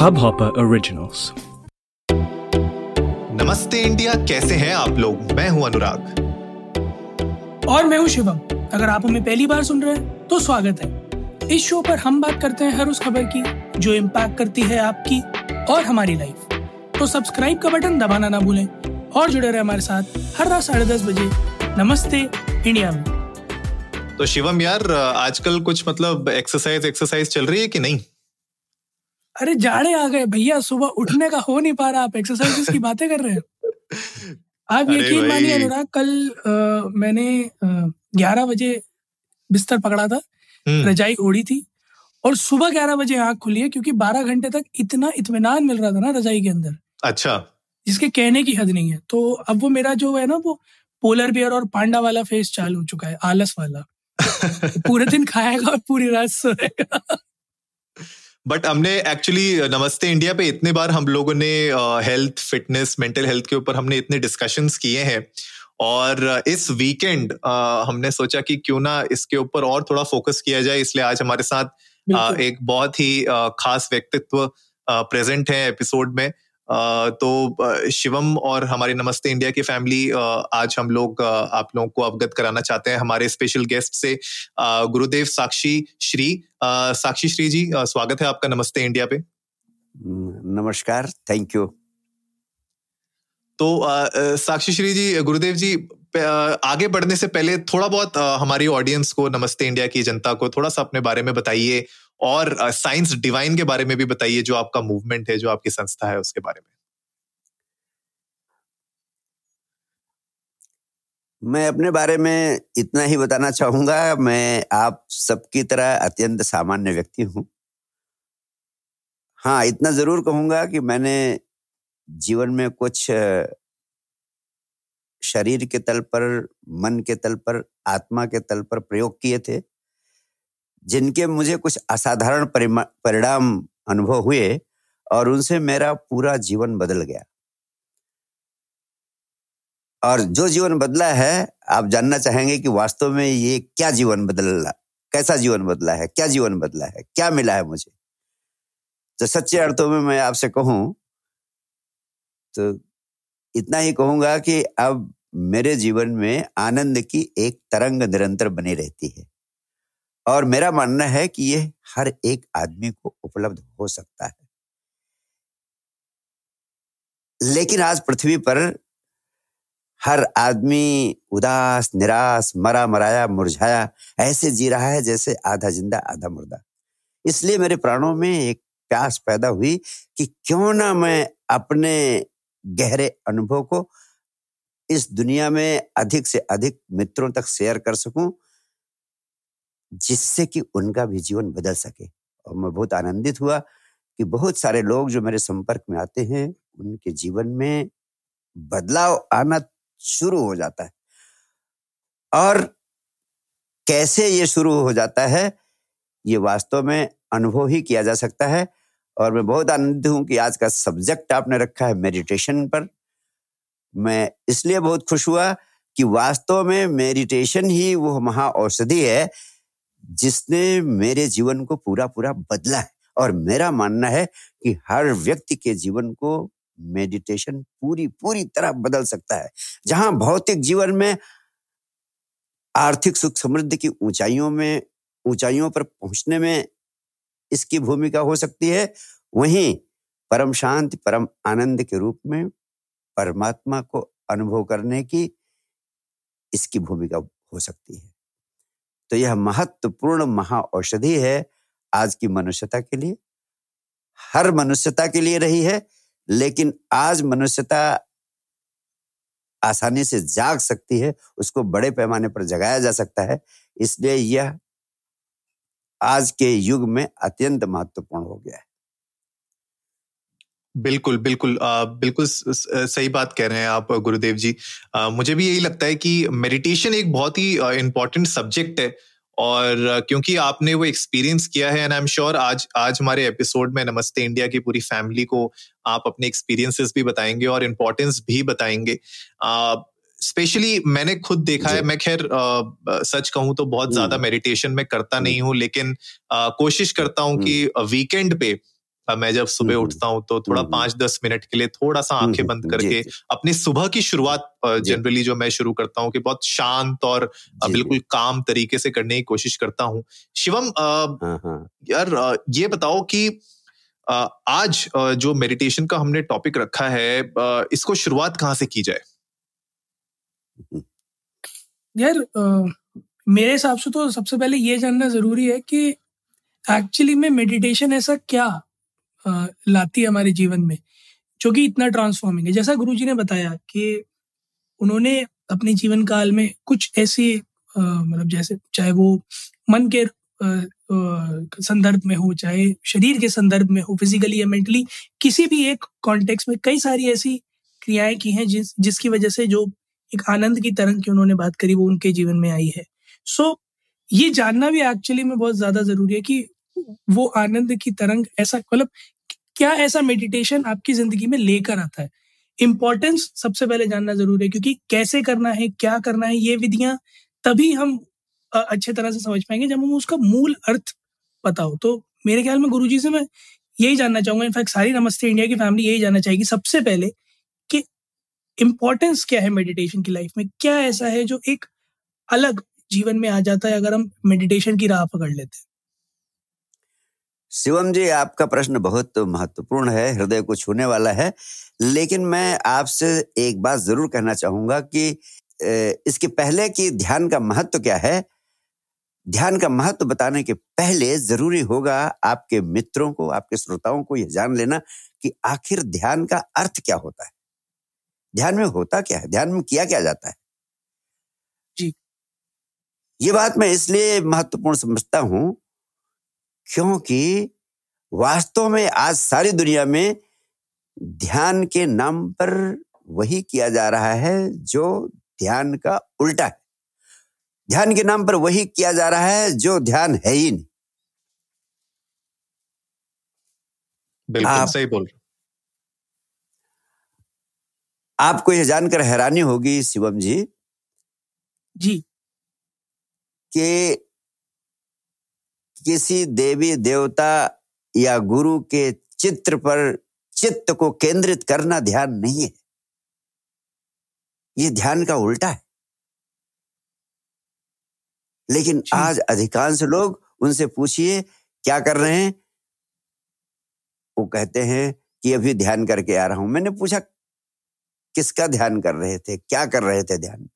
Hubhopper Originals. नमस्ते India कैसे हैं आप लोग? मैं हूँ अनुराग। और मैं हूँ शिवम अगर आप हमें पहली बार सुन रहे हैं तो स्वागत है। इस शो पर हम बात करते हैं हर उस खबर की जो इम्पैक्ट करती है आपकी और हमारी लाइफ तो सब्सक्राइब का बटन दबाना ना भूलें और जुड़े रहे हमारे साथ हर रात साढ़े दस बजे। नमस्ते इंडिया में। तो शिवम यार आजकल कुछ मतलब एक्सरसाइज एक्सरसाइज चल रही है कि नहीं? अरे जाड़े आ गए भैया सुबह उठने का हो नहीं पा रहा आप एक्सरसाइजेस की बातें कर रहे हैं। आप यकीन मानिए अनुराग कल अ, मैंने ग्यारह बजे बिस्तर पकड़ा था हम्म, रजाई ओढ़ी थी और सुबह ग्यारह बजे आँख खुली है क्योंकि बारह घंटे तक इतना इतमान मिल रहा था ना रजाई के अंदर। अच्छा। जिसके कहने की हद नहीं है। तो अब वो मेरा जो है ना वो पोलर बियर और पांडा वाला फेस चालू हो चुका है आलस वाला। पूरे दिन खाएगा और पूरी रात सोएगा। बट हमने एक्चुअली नमस्ते इंडिया पे इतने बार हम लोगों ने हेल्थ फिटनेस मेंटल हेल्थ के ऊपर हमने इतने डिस्कशंस किए हैं। और इस वीकेंड हमने सोचा कि क्यों ना इसके ऊपर और थोड़ा फोकस किया जाए इसलिए आज हमारे साथ एक बहुत ही खास व्यक्तित्व प्रेजेंट है एपिसोड में। तो शिवम और हमारी नमस्ते इंडिया की फैमिली आज हम लोग आप लोगों को अवगत कराना चाहते हैं हमारे स्पेशल गेस्ट से गुरुदेव साक्षी श्री साक्षी श्री जी स्वागत है आपका नमस्ते इंडिया पे। नमस्कार थैंक यू तो साक्षी श्री जी गुरुदेव जी आगे बढ़ने से पहले थोड़ा बहुत हमारी ऑडियंस को नमस्ते इंडिया की जनता को थोड़ा सा अपने बारे में बताइए और साइंस डिवाइन के बारे में भी बताइए, जो आपका मूवमेंट है, जो आपकी संस्था है, उसके बारे में। मैं अपने बारे में इतना ही बताना चाहूँगा, मैं आप सबकी तरह अत्यंत सामान्य व्यक्ति हूँ। हाँ इतना ज़रूर कहूँगा कि मैंने जीवन में कुछ शरीर के तल पर, मन के तल पर, आत्मा के तल पर प्रयोग किए थे। जिनके मुझे कुछ असाधारण परिणाम अनुभव हुए और उनसे मेरा पूरा जीवन बदल गया। और जो जीवन बदला है, आप जानना चाहेंगे कि वास्तव में ये क्या जीवन बदला, कैसा जीवन बदला है, क्या जीवन बदला है, क्या मिला है मुझे? तो सच्चे अर्थों में मैं आपसे कहूँ तो इतना ही कहूँगा कि अब मेरे जीवन में आनंद की एक तरंग निरंतर बनी रहती है। और मेरा मानना है कि ये हर एक आदमी को उपलब्ध हो सकता है। लेकिन आज पृथ्वी पर हर आदमी उदास, निराश, मरा, मराया, मुरझाया, ऐसे जी रहा है जैसे आधा ज़िंदा, आधा मुर्दा। इसलिए मेरे प्राणों में एक प्यास पैदा हुई कि क्यों ना मैं अपने गहरे अनुभव को इस दुनिया में अधिक से अधिक मित्रों तक शेयर कर सकूँ जिससे कि उनका भी जीवन बदल सके। और मैं बहुत आनंदित हुआ कि बहुत सारे लोग जो मेरे संपर्क में आते हैं, उनके जीवन में बदलाव आना शुरू हो जाता है। और कैसे ये शुरू हो जाता है, ये वास्तव में अनुभव ही किया जा सकता है। और मैं बहुत आनंदित हूँ कि आज का सब्जेक्ट आपने रखा है मेडिटेशन पर। मैं इसलिए बहुत खुश हुआ कि वास्तव में मेडिटेशन ही वो महा औषधि है जिसने मेरे जीवन को पूरा पूरा बदला है और मेरा मानना है कि हर व्यक्ति के जीवन को मेडिटेशन पूरी पूरी तरह बदल सकता है। जहाँ भौतिक जीवन में आर्थिक सुख समृद्धि की ऊंचाइयों में, ऊंचाइयों पर पहुँचने में इसकी भूमिका हो सकती है, वहीं परम शांति, परम आनंद के रूप में परमात्मा को अनुभव करने की इसकी भूमिका हो सकती है। तो यह महत्वपूर्ण महा औषधि है आज की मनुष्यता के लिए। हर मनुष्यता के लिए रही है, लेकिन आज मनुष्यता आसानी से जाग सकती है, उसको बड़े पैमाने पर जगाया जा सकता है, इसलिए यह आज के युग में अत्यंत महत्वपूर्ण हो गया है। बिल्कुल बिल्कुल अ, बिल्कुल सही बात कह रहे हैं आप गुरुदेव जी। अ, मुझे भी यही लगता है कि मेडिटेशन एक बहुत ही इम्पोर्टेंट सब्जेक्ट है और क्योंकि आपने वो एक्सपीरियंस किया है एंड आई एम श्योर आज आज हमारे एपिसोड में नमस्ते इंडिया की पूरी फैमिली को आप अपने एक्सपीरियंसेस भी बताएँगे और इम्पोर्टेंस भी बताएँगे। स्पेशली मैंने खुद देखा है मैं खैर सच कहूँ तो बहुत ज़्यादा हम्म। मेडिटेशन में करता नहीं हूँ लेकिन अ, कोशिश करता हूँ कि वीकेंड पे मैं जब सुबह उठता हूँ तो थोड़ा पाँच दस मिनट के लिए थोड़ा सा आँखें बंद करके अपनी सुबह की शुरुआत जनरली जो। मैं शुरू करता हूँ कि बहुत शांत और बिल्कुल काम तरीके से करने की कोशिश करता हूँ। शिवम हाँ, हाँ। यार ये बताओ कि आज जो मेडिटेशन का हमने टॉपिक रखा है इसको शुरुआत कहाँ से की जाए? यार मेरे हिसाब से तो सबसे पहले ये जानना ज़रूरी है कि एक्चुअली में मेडिटेशन ऐसा क्या लाती है हमारे जीवन में जो कि इतना ट्रांसफॉर्मिंग है। जैसा गुरुजी ने बताया कि उन्होंने अपने जीवन काल में कुछ ऐसे मतलब जैसे चाहे वो मन के संदर्भ में हो चाहे शरीर के संदर्भ में हो फिजिकली या मेंटली किसी भी एक कॉन्टेक्स्ट में कई सारी ऐसी क्रियाएँ की हैं जिस जिसकी वजह से जो एक आनंद की तरंग की उन्होंने बात करी वो उनके जीवन में आई है। सो so, ये जानना भी एक्चुअली में बहुत ज़्यादा ज़रूरी है कि वो आनंद की तरंग ऐसा मतलब क्या ऐसा मेडिटेशन आपकी ज़िंदगी में लेकर आता है? इम्पोर्टेंस सबसे पहले जानना ज़रूरी है, क्योंकि कैसे करना है, क्या करना है, ये विधियाँ तभी हम अच्छे तरह से समझ पाएँगे जब हमें उसका मूल अर्थ पता हो। तो मेरे ख्याल में गुरुजी से मैं यही जानना चाहूँगा इनफैक्ट सारी नमस्ते, इंडिया की फैमिली यही जानना चाहेगी सबसे पहले कि इम्पोर्टेंस क्या है मेडिटेशन की लाइफ में? क्या ऐसा है जो एक अलग जीवन में आ जाता है अगर हम मेडिटेशन की राह पकड़ लेते हैं? शिवम जी आपका प्रश्न बहुत महत्वपूर्ण है हृदय को छूने वाला है लेकिन मैं आपसे एक बात ज़रूर कहना चाहूँगा कि इसके पहले कि ध्यान का महत्व क्या है? ध्यान का महत्व बताने के पहले ज़रूरी होगा आपके मित्रों को आपके श्रोताओं को यह जान लेना कि आखिर ध्यान का अर्थ क्या होता है। ध्यान में होता क्या है? ध्यान में किया क्या जाता है? जी। ये बात मैं इसलिए महत्वपूर्ण समझता हूँ क्योंकि वास्तव में आज सारी दुनिया में ध्यान के नाम पर वही किया जा रहा है जो ध्यान का उल्टा है। ध्यान के नाम पर वही किया जा रहा है जो ध्यान है ही नहीं। बिल्कुल आप, सही बोल रहे आपको यह जानकर हैरानी होगी शिवम जी जी। कि किसी देवी देवता या गुरु के चित्र पर चित्त को केंद्रित करना ध्यान नहीं है। ये ध्यान का उल्टा है। लेकिन आज अधिकांश लोग उनसे पूछिए क्या कर रहे हैं? वो कहते हैं कि अभी ध्यान करके आ रहा हूँ। मैंने पूछा किसका ध्यान कर रहे थे? क्या कर रहे थे ध्यान?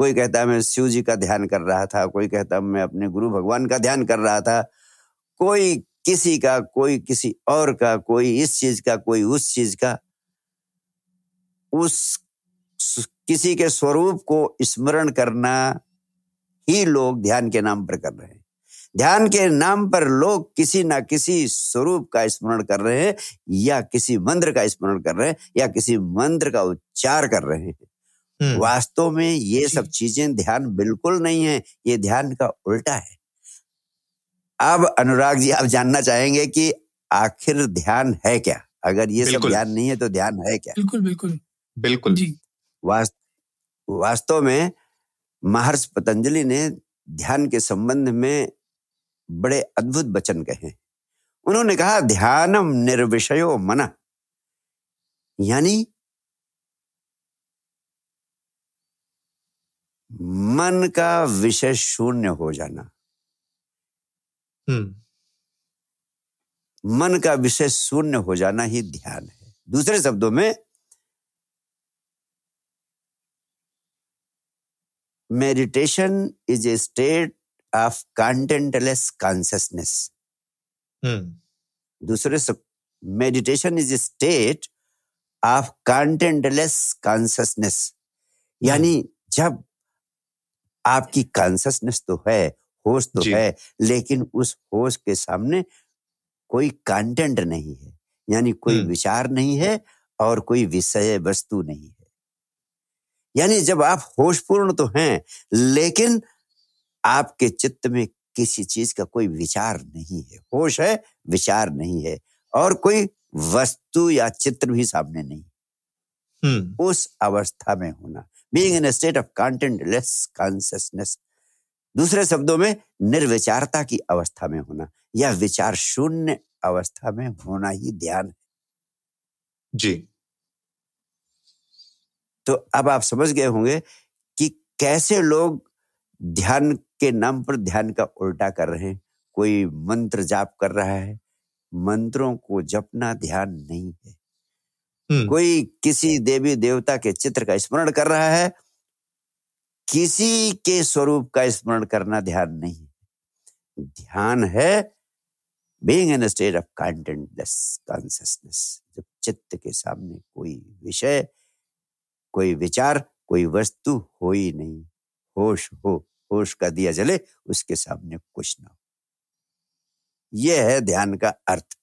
कोई कहता मैं शिव जी का ध्यान कर रहा था। कोई कहता मैं अपने गुरु भगवान का ध्यान कर रहा था। कोई किसी का, कोई किसी और का, कोई इस चीज़ का, कोई उस चीज़ का। उस किसी के स्वरूप को स्मरण करना ही लोग ध्यान के नाम पर कर रहे हैं। ध्यान के नाम पर लोग किसी ना किसी स्वरूप का स्मरण कर रहे हैं या किसी मंत्र का स्मरण कर रहे हैं या किसी मंत्र का उच्चार कर रहे हैं। वास्तव में ये सब चीज़ें ध्यान बिल्कुल नहीं है ये ध्यान का उल्टा है। अब अनुराग जी आप जानना चाहेंगे कि आखिर ध्यान है क्या? अगर ये सब ध्यान नहीं है तो ध्यान है क्या? बिल्कुल बिल्कुल। बिल्कुल। जी। वास्त, वास्तव में महर्ष पतंजलि ने ध्यान के संबंध में बड़े अद्भुत वचन कहे उन्होंने कहा ध्यानम निर्विषयो मन। यानी मन का विषय शून्य हो जाना। हम्म। मन का विषय शून्य हो जाना ही ध्यान है। दूसरे शब्दों में meditation is a state of contentless consciousness दूसरे meditation is a state of contentless consciousness यानी जब आपकी कॉन्सियसनेस तो है होश तो है लेकिन उस होश के सामने कोई कंटेंट नहीं है यानी कोई हम्म। विचार नहीं है और कोई विषय वस्तु नहीं है। यानी जब आप होशपूर्ण तो हैं लेकिन आपके चित्त में किसी चीज़ का कोई विचार नहीं है। होश है विचार नहीं है और कोई वस्तु या चित्र भी सामने नहीं। hmm. उस अवस्था में होना। Being in state of contentless consciousness दूसरे शब्दों में निर्विचारता की अवस्था में होना या विचार शून्य अवस्था में होना ही ध्यान है। जी। तो अब आप समझ गए होंगे कि कैसे लोग ध्यान के नाम पर ध्यान का उल्टा कर रहे हैं। कोई मंत्र जाप कर रहा है मंत्रों को जपना ध्यान नहीं है। कोई किसी देवी देवता के चित्र का स्मरण कर रहा है किसी के स्वरूप का स्मरण करना ध्यान नहीं है। ध्यान है being in state of contentless consciousness जब चित्त के सामने कोई विषय कोई विचार कोई वस्तु हो ही नहीं होश हो होश का दिया जले उसके सामने कुछ ना हो। यह है ध्यान का अर्थ।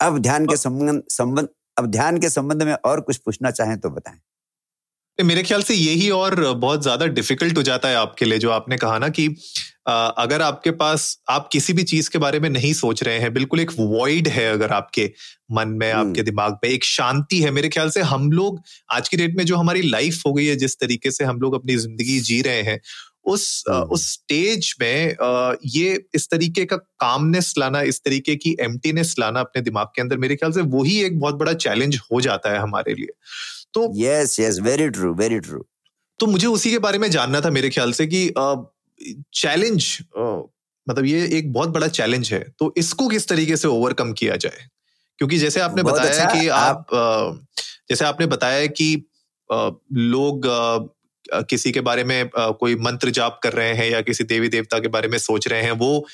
अब ध्यान के संबंध संबंध अब ध्यान के संबंध में और कुछ पूछना चाहें तो बताएँ मेरे ख्याल से यही और बहुत ज़्यादा डिफ़िकल्ट हो जाता है आपके लिए जो आपने कहा ना कि अगर आपके पास आप किसी भी चीज़ के बारे में नहीं सोच रहे हैं बिल्कुल एक वॉइड है अगर आपके मन में हम्म। आपके दिमाग में एक शांति है मेरे ख्याल से हम लोग आज की डेट में जो हमारी लाइफ हो गई है जिस तरीके से हम लोग अपनी ज़िंदगी जी रहे हैं उस। उस स्टेज में ये इस तरीके का कामनेस लाना इस तरीके की एम्प्टीनेस लाना अपने दिमाग के अंदर मेरे ख्याल से वही एक बहुत बड़ा चैलेंज हो जाता है हमारे लिए। तो yes yes very true very true तो मुझे उसी के बारे में जानना था मेरे ख्याल से कि चैलेंज मतलब ये एक बहुत बड़ा चैलेंज है तो इसको किस तरीके से ओवरकम किया जाए? क्योंकि जैसे आपने बताया अच्छा, कि आप अ, जैसे आपने बताया कि लोग किसी के बारे में कोई मंत्र जाप कर रहे हैं या किसी देवी देवता के बारे में सोच रहे हैं वो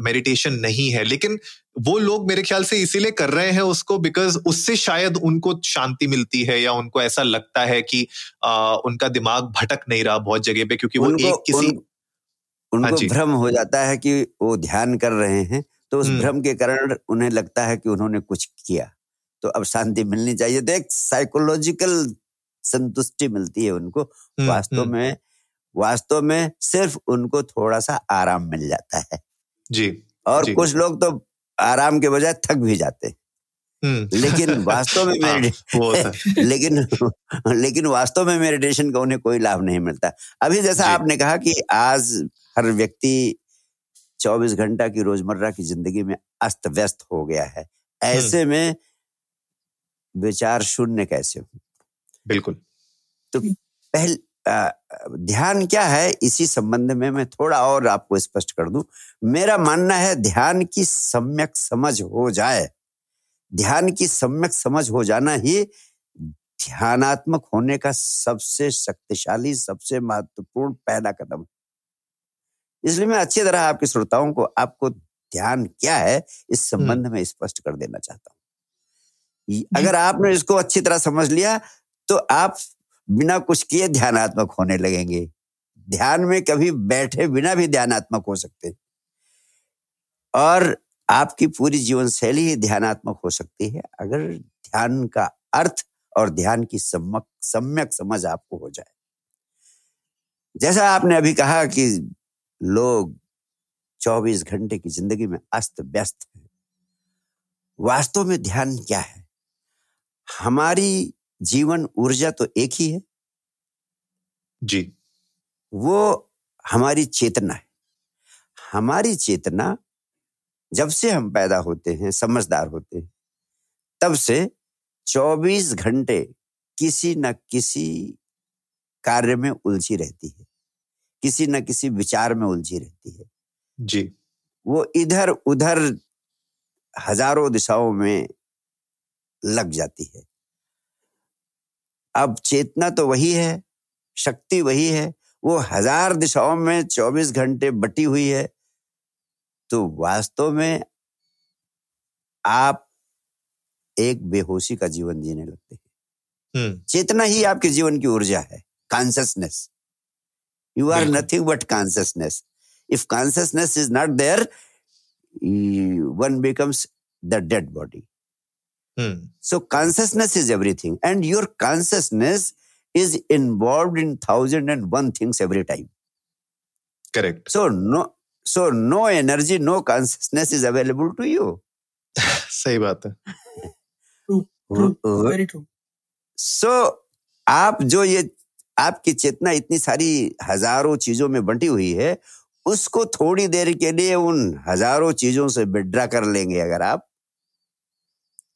मेडिटेशन नहीं है लेकिन वो लोग मेरे ख्याल से इसीलिए कर रहे हैं उसको बिकॉज़ उससे शायद उनको शांति मिलती है या उनको ऐसा लगता है कि आ, उनका दिमाग भटक नहीं रहा बहुत जगह पे क्योंकि वो एक किसी उन, उनको जी। भ्रम हो जाता है कि वो ध्यान कर रहे हैं तो उस हम्म। भ्रम के कारण उन्हें लगता है कि उन्होंने कुछ किया तो अब शांति मिलनी चाहिए तो एक साइकोलॉजिकल संतुष्टि मिलती है उनको। हम्म, वास्तव हम्म, में वास्तव में सिर्फ़ उनको थोड़ा सा आराम मिल जाता है। जी और जी। कुछ लोग तो आराम के बजाय थक भी जाते हैं। हम्म, लेकिन वास्तव में हाँ, होता है। लेकिन लेकिन वास्तव में मेडिटेशन का उन्हें कोई लाभ नहीं मिलता। अभी जैसा आपने कहा कि आज हर व्यक्ति 24 घंटा की रोज़मर्रा की ज़िंदगी में अस्त व्यस्त हो गया है। ऐसे में विचार शून्य कैसे हो? बिल्कुल। पहले अ, ध्यान क्या है? इसी संबंध में मैं थोड़ा और आपको स्पष्ट कर दूँ। मेरा मानना है ध्यान की सम्यक समझ हो जाए। ध्यान की सम्यक समझ हो जाना ही ध्यानात्मक होने का सबसे शक्तिशाली सबसे महत्वपूर्ण पहला कदम इसलिए मैं अच्छी तरह आपके श्रोताओं को आपको ध्यान क्या है इस संबंध में स्पष्ट कर देना चाहता हूँ। अगर आपने इसको अच्छी तरह समझ लिया तो आप बिना कुछ किए ध्यानात्मक होने लगेंगे। ध्यान में कभी बैठे बिना भी ध्यानात्मक हो सकते। और आपकी पूरी जीवन शैली ही ध्यानात्मक हो सकती है। अगर ध्यान का अर्थ और ध्यान की सम्यक सम्यक समझ आपको हो जाए। जैसा आपने अभी कहा कि लोग 24 घंटे की ज़िंदगी में अस्त व्यस्त हैं। वास्तव में ध्यान क्या है? हमारी जीवन ऊर्जा तो एक ही है। जी। वो हमारी चेतना है। हमारी चेतना जब से हम पैदा होते हैं समझदार होते हैं तब से 24 घंटे किसी न किसी कार्य में उलझी रहती है। किसी न किसी विचार में उलझी रहती है। जी। वो इधर उधर हज़ारों दिशाओं में लग जाती है। अब चेतना तो वही है शक्ति वही है वो हज़ार दिशाओं में 24 घंटे बटी हुई है। तो वास्तव में आप एक बेहोशी का जीवन जीने लगते हैं। हम्म। चेतना ही आपके जीवन की ऊर्जा है consciousness you are nothing but consciousness if consciousness is not there one becomes the dead body so consciousness is everything and your consciousness is involve in thousand and one things every time correct so no so no energy no consciousness is available to you सही बात है। Very true so आप जो ये आपकी चेतना इतनी सारी हज़ारों चीज़ों में बंटी हुई है उसको थोड़ी देर के लिए उन हज़ारों चीज़ों से विड्रा कर लेंगे अगर आप।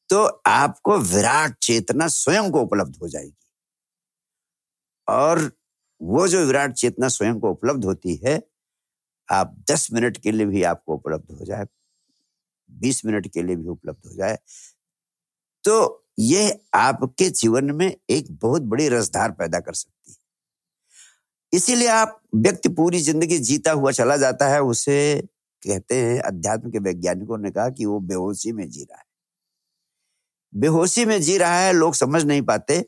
तो आपको विराट चेतना स्वयं को उपलब्ध हो जाएगी। और वो जो विराट चेतना स्वयं को उपलब्ध होती है, आप दस मिनट के लिए भी आपको उपलब्ध हो जाए, बीस मिनट के लिए भी उपलब्ध हो जाए। तो ये आपके जीवन में एक बहुत बड़ी रसधार पैदा कर सकती है। इसीलिए आप व्यक्ति पूरी ज़िंदगी जीता हुआ चला जाता है, उसे कहते हैं अध्यात्म के वैज्ञानिकों ने कहा कि वो बेहोशी में जी रहा है। बेहोशी में जी रहा है लोग समझ नहीं पाते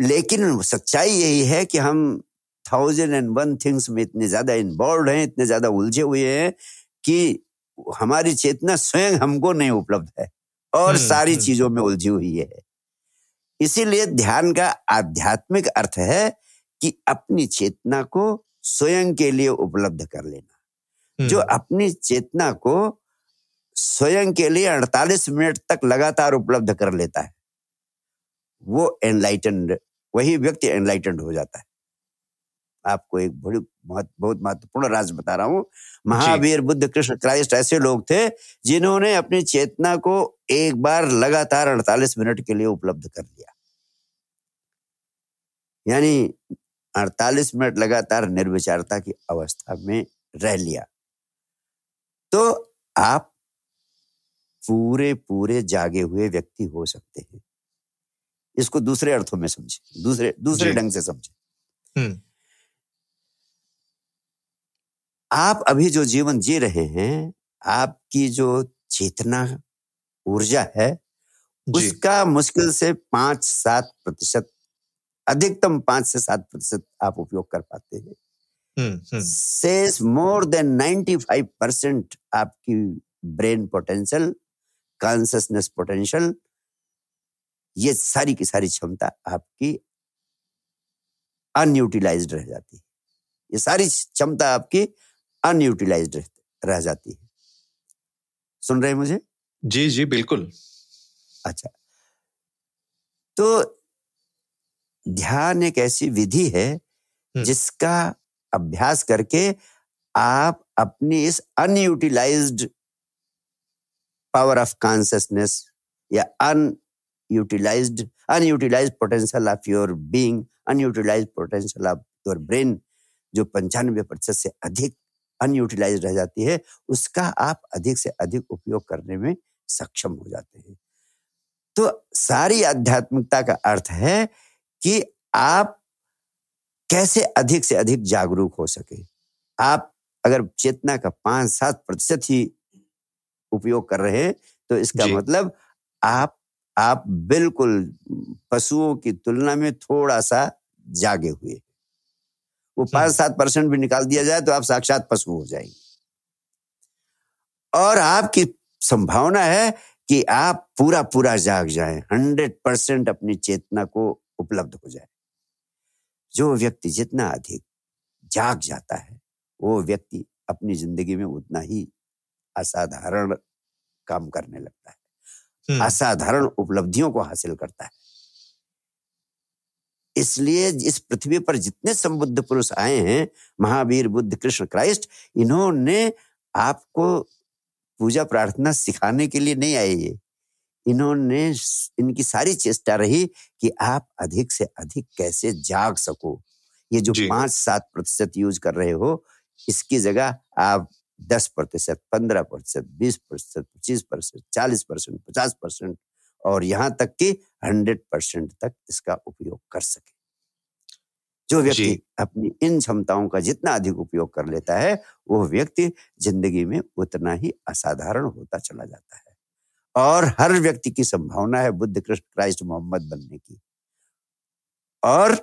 लेकिन सच्चाई यही है कि हम थाउज़ेंड एंड वन थिंग्स में इतने ज़्यादा इन्वॉल्व हैं इतने ज़्यादा उलझे हुए हैं कि हमारी चेतना स्वयं हमको नहीं उपलब्ध है और हम्म, सारी हम्म। चीज़ों में उलझी हुई है इसीलिए ध्यान का आध्यात्मिक अर्थ है कि अपनी चेतना को स्वयं के लिए उपलब्ध कर लेना जो हम्म। अपनी चेतना को स्वयं के लिए 48 मिनट तक लगातार उपलब्ध कर लेता है। वो एनलाइटेंड वही व्यक्ति एनलाइटेंड हो जाता है। आपको एक बड़ी बहुत महत्वपूर्ण राज बता रहा हूँ। महावीर बुद्ध कृष्ण क्राइस्ट ऐसे लोग थे जिन्होंने अपनी चेतना को एक बार लगातार 48 मिनट के लिए उपलब्ध कर लिया। यानी 48 मिनट लगातार निर्विचारता की अवस्था में रह लिया। तो आप पूरे पूरे जागे हुए व्यक्ति हो सकते हैं। इसको दूसरे अर्थों में समझे दूसरे दूसरे ढंग से समझे। हम्म। आप अभी जो जीवन जी रहे हैं आपकी जो चेतना ऊर्जा है उसका मुश्किल से पाँच सात प्रतिशत अधिकतम पाँच से सात प्रतिशत आप उपयोग कर पाते हैं। More than ninety five percent आपकी ब्रेन पोटेंशियल कॉन्सियसनेस पोटेंशियल ये सारी की सारी क्षमता आपकी अनयूटिलाइज रह जाती है। ये सारी क्षमता आपकी अनयूटिलाइज रह जाती है। सुन रहे मुझे? जी जी बिल्कुल। अच्छा। तो ध्यान एक ऐसी विधि है हम्म। जिसका अभ्यास करके आप अपनी इस अनयूटिलाइज्ड पावर ऑफ़ कॉन्सियसनेस या unutilised unutilised potential of your being unutilised potential of your brain जो पंचानवे प्रतिशत से अधिक अनयूटिलाइज रह जाती है, उसका आप अधिक से अधिक उपयोग करने में सक्षम हो जाते हैं। तो सारी आध्यात्मिकता का अर्थ है कि आप कैसे अधिक से अधिक जागरूक हो सके। आप अगर चेतना का पाँच सात प्रतिशत ही उपयोग कर रहे हैं। तो इसका मतलब आप आप बिल्कुल पशुओं की तुलना में थोड़ा सा जागे हुए। वो पाँच सात परसेंट भी निकाल दिया जाए तो आप साक्षात पशु हो जाएँगे। और आपकी संभावना है कि आप पूरा पूरा जाग जाए हंड्रेड परसेंट अपनी चेतना को उपलब्ध हो जाए। जो व्यक्ति जितना अधिक जाग जाता है वो व्यक्ति अपनी ज़िंदगी में उतना ही असाधारण काम करने लगता है। असाधारण उपलब्धियों को हासिल करता है। इसलिए इस पृथ्वी पर जितने संबुद्ध पुरुष आए हैं महावीर बुद्ध कृष्ण क्राइस्ट इन्होंने आपको पूजा प्रार्थना सिखाने के लिए नहीं आए ये। इन्होंने इनकी सारी चेष्टा रही कि आप अधिक से अधिक कैसे जाग सको। ये जो। पाँच सात प्रतिशत यूज़ कर रहे हो इसकी जगह आप दस प्रतिशत पंद्रह प्रतिशत बीस प्रतिशत पच्चीस परसेंट चालीस परसेंट पचास परसेंट और यहाँ तक कि हंड्रेड परसेंट तक इसका उपयोग कर सके। जो व्यक्ति अपनी इन क्षमताओं का जितना अधिक उपयोग कर लेता है वो व्यक्ति ज़िंदगी में उतना ही असाधारण होता चला जाता है। और हर व्यक्ति की संभावना है बुद्ध कृष्ण क्राइस्ट मोहम्मद बनने की। और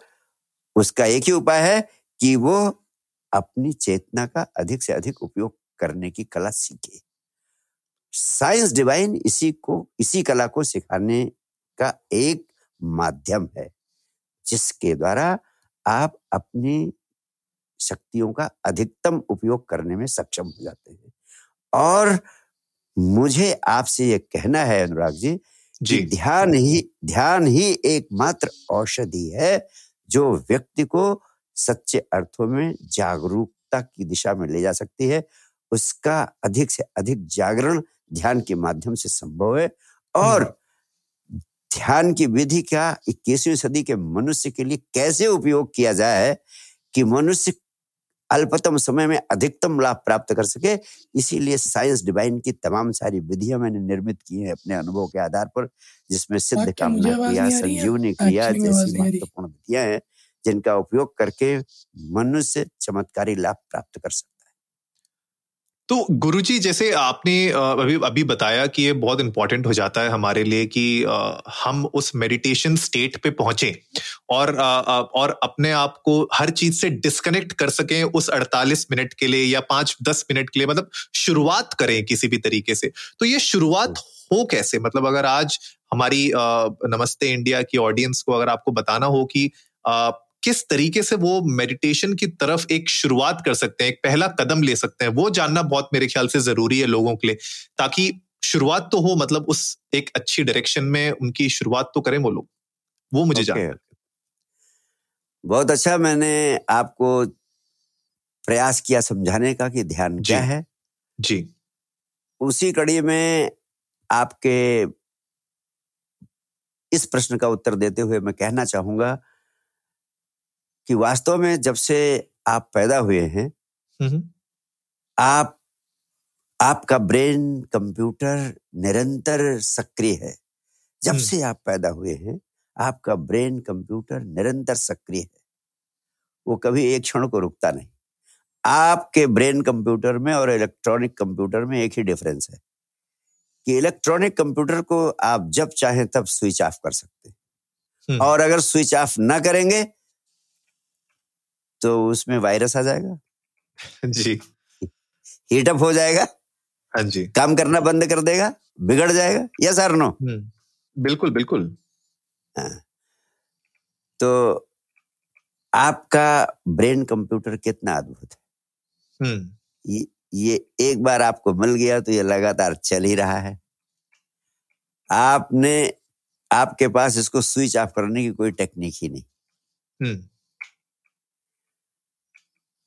उसका एक ही उपाय है कि वो अपनी चेतना का अधिक से अधिक उपयोग करने की कला सीखे। साइंस डिवाइन इसी को इसी कला को सिखाने का एक माध्यम है जिसके द्वारा आप अपनी शक्तियों का अधिकतम उपयोग करने में सक्षम हो जाते हैं। और मुझे आपसे ये कहना है अनुराग जी जी। ध्यान ही ध्यान ही एकमात्र औषधि है जो व्यक्ति को सच्चे अर्थों में जागरूकता की दिशा में ले जा सकती है उसका अधिक से अधिक जागरण ध्यान के माध्यम से संभव है। और ध्यान की विधि का इक्कीसवीं सदी के मनुष्य के लिए कैसे उपयोग किया जाए कि मनुष्य अल्पतम समय में अधिकतम लाभ प्राप्त कर सके इसीलिए साइंस डिवाइन की तमाम सारी विधियाँ मैंने निर्मित की हैं अपने अनुभव के आधार पर जिसमें सिद्ध कामना क्रिया संजीवनी क्रिया जैसी महत्वपूर्ण विधियाँ हैं जिनका उपयोग करके मनुष्य चमत्कारी लाभ प्राप्त कर सकता तो गुरुजी जैसे आपने अभी अभी बताया कि ये बहुत इंपॉर्टेंट हो जाता है हमारे लिए कि हम उस मेडिटेशन स्टेट पे पहुँचे और और अपने आप को हर चीज़ से डिस्कनेक्ट कर सकें उस 48 मिनट के लिए या पाँच दस मिनट के लिए मतलब शुरुआत करें किसी भी तरीके से। तो ये शुरुआत हो कैसे? मतलब अगर आज हमारी नमस्ते इंडिया की ऑडियंस को अगर आपको बताना हो कि किस तरीके से वो मेडिटेशन की तरफ़ एक शुरुआत कर सकते हैं एक पहला कदम ले सकते हैं वो जानना बहुत मेरे ख्याल से ज़रूरी है लोगों के लिए ताकि शुरुआत तो हो मतलब उस एक अच्छी डायरेक्शन में उनकी शुरुआत तो करें वो लोग वो मुझे okay. जानना बहुत अच्छा मैंने आपको प्रयास किया समझाने का कि ध्यान क्या है। जी। उसी कड़ी में आपके इस प्रश्न का उत्तर देते हुए मैं कहना चाहूँगा कि वास्तव में जब से आप पैदा हुए हैं आप आपका ब्रेन कंप्यूटर निरंतर सक्रिय है। जब हम्म। से आप पैदा हुए हैं आपका ब्रेन कंप्यूटर निरंतर सक्रिय है। वो कभी एक क्षण को रुकता नहीं। आपके ब्रेन कंप्यूटर में और इलेक्ट्रॉनिक कंप्यूटर में एक ही डिफरेंस है कि इलेक्ट्रॉनिक कंप्यूटर को आप जब चाहें तब स्विच ऑफ़ कर सकते हैं। हम्म। और अगर स्विच ऑफ़ ना करेंगे तो उसमें वायरस आ जाएगा। जी। हीटअप हो जाएगा। हाँ जी। काम करना बंद कर देगा बिगड़ जाएगा या सर नो बिल्कुल बिल्कुल। हाँ। तो आपका ब्रेन कंप्यूटर कितना अद्भुत है। हम्म। ये, ये एक बार आपको मिल गया तो ये लगातार चल ही रहा है। आपने आपके पास इसको स्विच ऑफ़ करने की कोई टेक्निक ही नहीं। हम्म।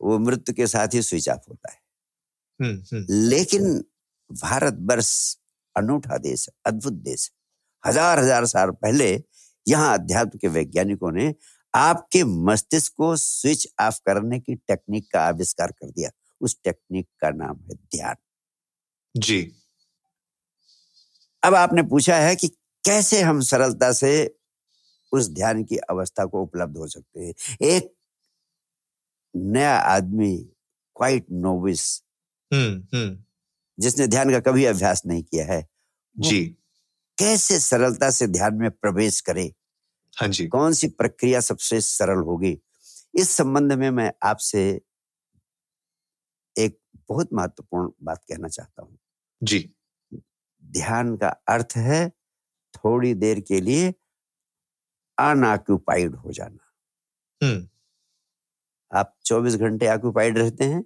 वो मृत्यु के साथ ही स्विच ऑफ़ होता है। हम्म, हम्म। लेकिन भारत वर्ष अनूठा देश अद्भुत देश हज़ार हज़ार साल पहले यहाँ अध्यात्म के वैज्ञानिकों ने आपके मस्तिष्क को स्विच ऑफ़ करने की टेक्निक का आविष्कार कर दिया। उस टेक्निक का नाम है ध्यान। जी। अब आपने पूछा है कि कैसे हम सरलता से उस ध्यान की अवस्था को उपलब्ध हो सकते हैं। एक नया आदमी क्वाइट नोविस जिसने ध्यान का कभी अभ्यास नहीं किया है जी। कैसे सरलता से ध्यान में प्रवेश करे? हाँ जी। कौन सी प्रक्रिया सबसे सरल होगी? इस संबंध में मैं आपसे एक बहुत महत्वपूर्ण बात कहना चाहता हूँ। जी। ध्यान का अर्थ है थोड़ी देर के लिए अनऑक्यूपाइड हो जाना। हम्म। आप 24 घंटे ऑक्यूपाइड रहते हैं,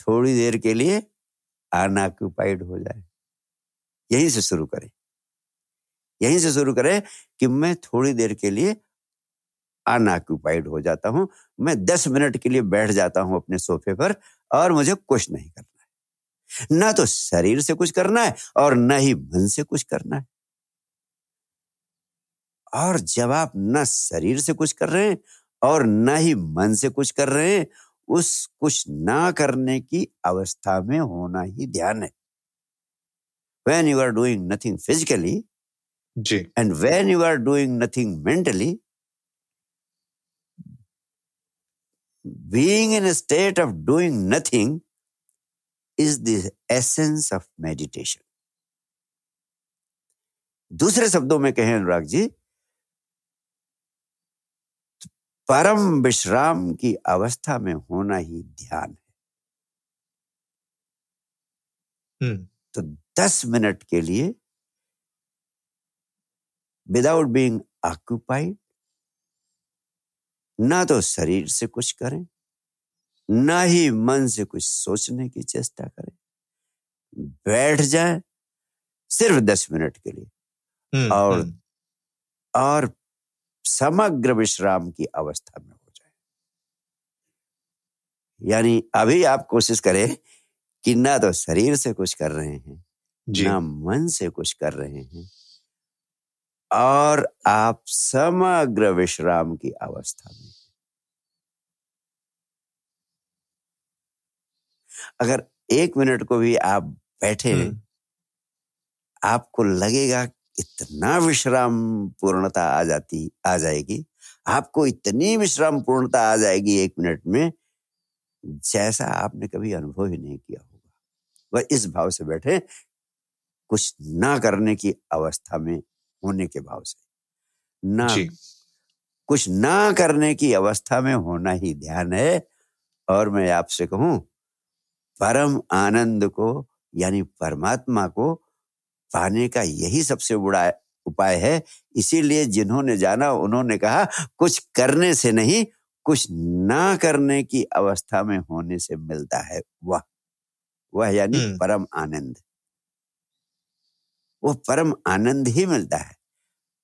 थोड़ी देर के लिए अनऑक्यूपाइड हो जाए। यहीं से शुरू करें। यहीं से शुरू करें कि मैं थोड़ी देर के लिए अनऑक्यूपाइड हो जाता हूँ, मैं दस मिनट के लिए बैठ जाता हूँ अपने सोफे पर और मुझे कुछ नहीं करना है। ना तो शरीर से कुछ करना है और न ही मन से कुछ करना है। और जब आप न शरीर से कुछ कर रहे हैं और न ही मन से कुछ कर रहे हैं उस कुछ ना करने की अवस्था में होना ही ध्यान है। When you are doing nothing physically and when you are doing nothing mentally being in state of doing nothing is the essence of meditation दूसरे शब्दों में कहें अनुराग जी परम विश्राम की अवस्था में होना ही ध्यान है हम्म। तो दस मिनट के लिए विदाउट बीइंग ऑक्यूपाइड ना तो शरीर से कुछ करें ना ही मन से कुछ सोचने की चेष्टा करें बैठ जाए सिर्फ़ दस मिनट के लिए हम्म, और हम्म। और समग्र विश्राम की अवस्था में हो जाए। यानी अभी आप कोशिश करें कि ना तो शरीर से कुछ कर रहे हैं ना मन से कुछ कर रहे हैं और आप समग्र विश्राम की अवस्था में अगर एक मिनट को भी आप बैठे हम्म। आपको लगेगा इतना विश्राम पूर्णता आ जाती आ जाएगी। आपको इतनी विश्राम पूर्णता आ जाएगी एक मिनट में जैसा आपने कभी अनुभव ही नहीं किया होगा। वह इस भाव से बैठे कुछ ना करने की अवस्था में होने के भाव से। ना कुछ ना करने की अवस्था में होना ही ध्यान है और मैं आपसे कहूँ परम आनंद को यानी परमात्मा को पाने का यही सबसे बड़ा उपाय है। इसीलिए जिन्होंने जाना उन्होंने कहा कुछ करने से नहीं कुछ ना करने की अवस्था में होने से मिलता है वह। वह यानी। परम आनंद। वो परम आनंद ही मिलता है।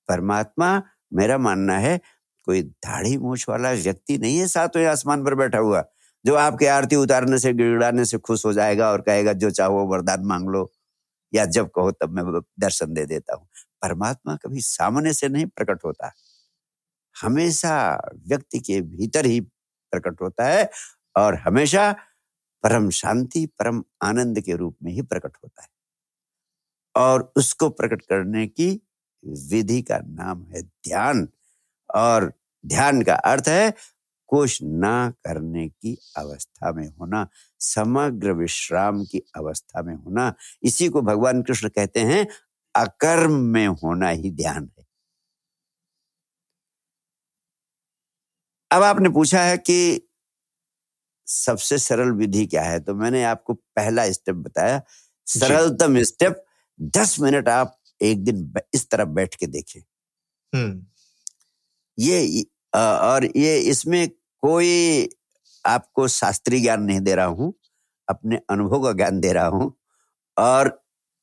परमात्मा मेरा मानना है कोई दाढ़ी मूछ वाला व्यक्ति नहीं है सातवें आसमान पर बैठा हुआ जो आपके आरती उतारने से गिड़ाने से खुश हो जाएगा और कहेगा जो चाहो वरदान मांग लो। या जब कहो तब मैं दर्शन दे देता हूँ। परमात्मा कभी सामने से नहीं प्रकट होता। हमेशा व्यक्ति के भीतर ही प्रकट होता है और हमेशा परम शांति, परम आनंद के रूप में ही प्रकट होता है। और उसको प्रकट करने की विधि का नाम है ध्यान और ध्यान का अर्थ है कुछ ना करने की अवस्था में होना समग्र विश्राम की अवस्था में होना इसी को भगवान कृष्ण कहते हैं अकर्म में होना ही ध्यान है। अब आपने पूछा है कि सबसे सरल विधि क्या है तो मैंने आपको पहला स्टेप बताया। सरलतम स्टेप दस मिनट आप एक दिन इस तरह बैठ के देखें। हम्म। ये और ये इसमें कोई आपको शास्त्रीय ज्ञान नहीं दे रहा हूँ अपने अनुभव का ज्ञान दे रहा हूँ। और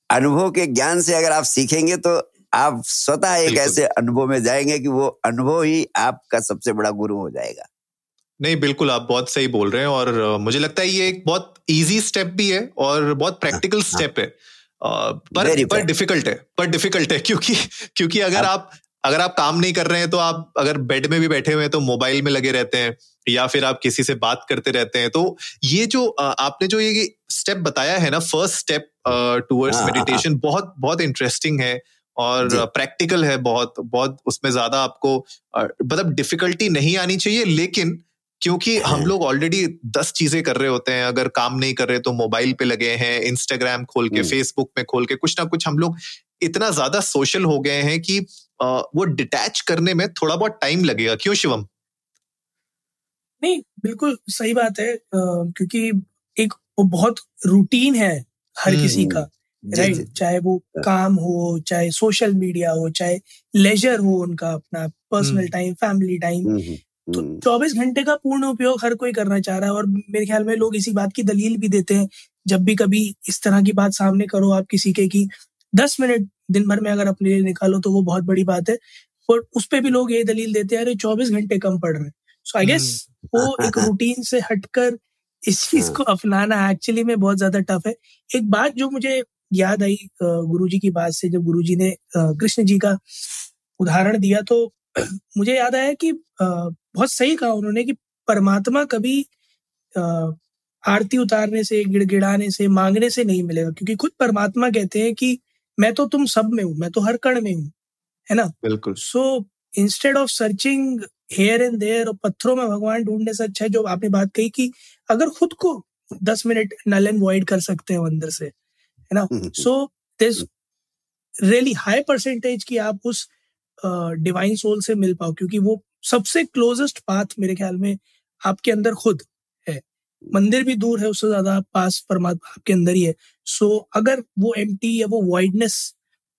अनुभव के ज्ञान से अगर आप सीखेंगे तो आप स्वतः एक ऐसे अनुभव में जाएँगे कि वो अनुभव ही आपका सबसे बड़ा गुरु हो जाएगा। नहीं बिल्कुल आप बहुत सही बोल रहे हैं और मुझे लगता है ये एक बहुत इजी स्टेप भी है और बहुत प्रैक्टिकल हाँ, स्टेप हाँ। है पर पर डिफ़िकल्ट है पर डिफ़िकल्ट है क्योंकि क्योंकि अगर आप अगर आप काम नहीं कर रहे हैं तो आप अगर बेड में भी बैठे हुए हैं तो मोबाइल में लगे रहते हैं या फिर आप किसी से बात करते रहते हैं तो ये जो आपने जो ये स्टेप बताया है ना फ़र्स्ट स्टेप टूवर्ड्स मेडिटेशन बहुत बहुत इंटरेस्टिंग है और प्रैक्टिकल है बहुत बहुत उसमें ज़्यादा आपको मतलब डिफिकल्टी नहीं आनी चाहिए लेकिन क्योंकि हम लोग ऑलरेडी दस चीज़ें कर रहे होते हैं अगर काम नहीं कर रहे तो मोबाइल पे लगे हैं इंस्टाग्राम खोल के फेसबुक हम्म। में खोल के कुछ ना कुछ हम लोग इतना ज़्यादा सोशल हो गए हैं कि वो डिटैच करने में थोड़ा बहुत टाइम लगेगा। क्यों शिवम? नहीं बिल्कुल सही बात है क्योंकि एक वो बहुत रूटीन है हर किसी हम्म, का राइट चाहे वो हाँ। काम हो चाहे सोशल मीडिया हो चाहे लेजर हो उनका अपना पर्सनल टाइम फैमिली टाइम तो हम्म। चौबीस घंटे का पूर्ण उपयोग हर कोई करना चाह रहा है और मेरे ख्याल में लोग इसी बात की दलील भी देते हैं। जब भी कभी इस तरह की बात सामने करो आप किसी के की दस मिनट दिन भर में अगर अपने लिए निकालो तो वो बहुत बड़ी बात है। और उस पर भी लोग ये दलील देते हैं अरे चौबीस घंटे कम पड़ रहे सो आई गेस वो एक रूटीन से हटकर इस चीज़ को अपनाना एक्चुअली में बहुत ज़्यादा टफ है। एक बात जो मुझे याद आई गुरुजी की बात से जब गुरुजी ने कृष्ण जी का उदाहरण दिया तो मुझे याद आया कि बहुत सही कहा उन्होंने कि परमात्मा कभी आरती उतारने से गिड़गिड़ाने से मांगने से नहीं मिलेगा क्योंकि खुद परमात्मा कहते हैं कि मैं तो तुम सब में हूँ मैं तो हर कण में हूँ है ना? बिल्कुल। So instead of searching here and there और पत्थरों में भगवान ढूँढने से अच्छा है जो आपने बात कही कि अगर खुद को दस मिनट नल एंड वॉइड कर सकते हो अंदर से है ना? So this really high percentage की आप उस डिवाइन uh, सोल से मिल पाओ क्योंकि वो सबसे क्लोजेस्ट पाथ मेरे ख्याल में आपके अंदर खुद मंदिर भी दूर है उससे ज़्यादा पास परमात्मा आपके अंदर ही है। सो so, अगर वो एम या वो वाइडनेस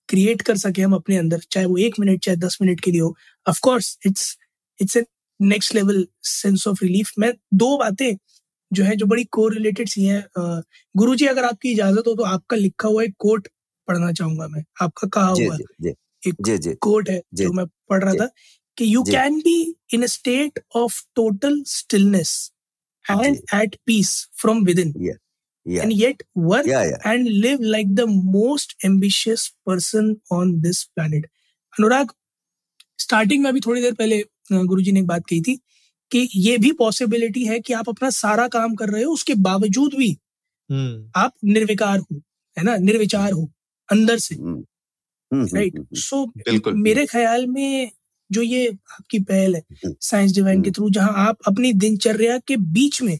क्रिएट कर सके हम अपने अंदर चाहे वो एक मिनट चाहे दस मिनट के लिए हो of course it's it's a next level sense of relief मैं दो बातें जो है जो बड़ी को रिलेटेड सी हैं गुरु जी अगर आपकी इजाज़त हो तो आपका लिखा हुआ एक कोट पढ़ना चाहूँगा मैं। आपका कहा हुआ एक कोट है जो मैं पढ़ रहा था कि you can be in state of total stillness and at peace from within. Yeah. Yeah. And yet work Yeah, yeah. and live like the most ambitious person on this planet. Anurag starting में अभी थोड़ी देर पहले गुरुजी ने एक बात कही थी कि ये भी पॉसिबिलिटी है कि आप अपना सारा काम कर रहे हो उसके बावजूद भी हम्म, आप निर्विकार हो है ना निर्विचार हो अंदर से हम्म, हम्म, राइट हम्म, सो बिल्कुल मेरे ख्याल में जो ये आपकी पहल है हम्म। साइंस डिवाइन के हम्म। थ्रू जहाँ आप अपनी दिनचर्या के बीच में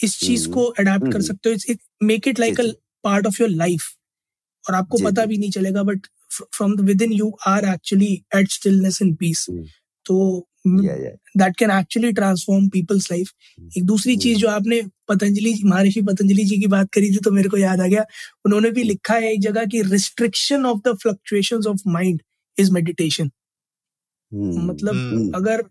इस चीज़ हम्म। को अडेप्ट कर हम्म। सकते हो make it like a. Part of your life और आपको पता भी नहीं चलेगा but from the within you are actually at stillness in peace hmm. तो. That can actually transform people's life एक दूसरी चीज़ हम्म। जो आपने पतंजलि महर्षि पतंजलि जी की बात करी थी तो मेरे को याद आ गया उन्होंने भी लिखा है एक जगह की restriction of the fluctuation of mind is meditation hmm, मतलब हम्म। अगर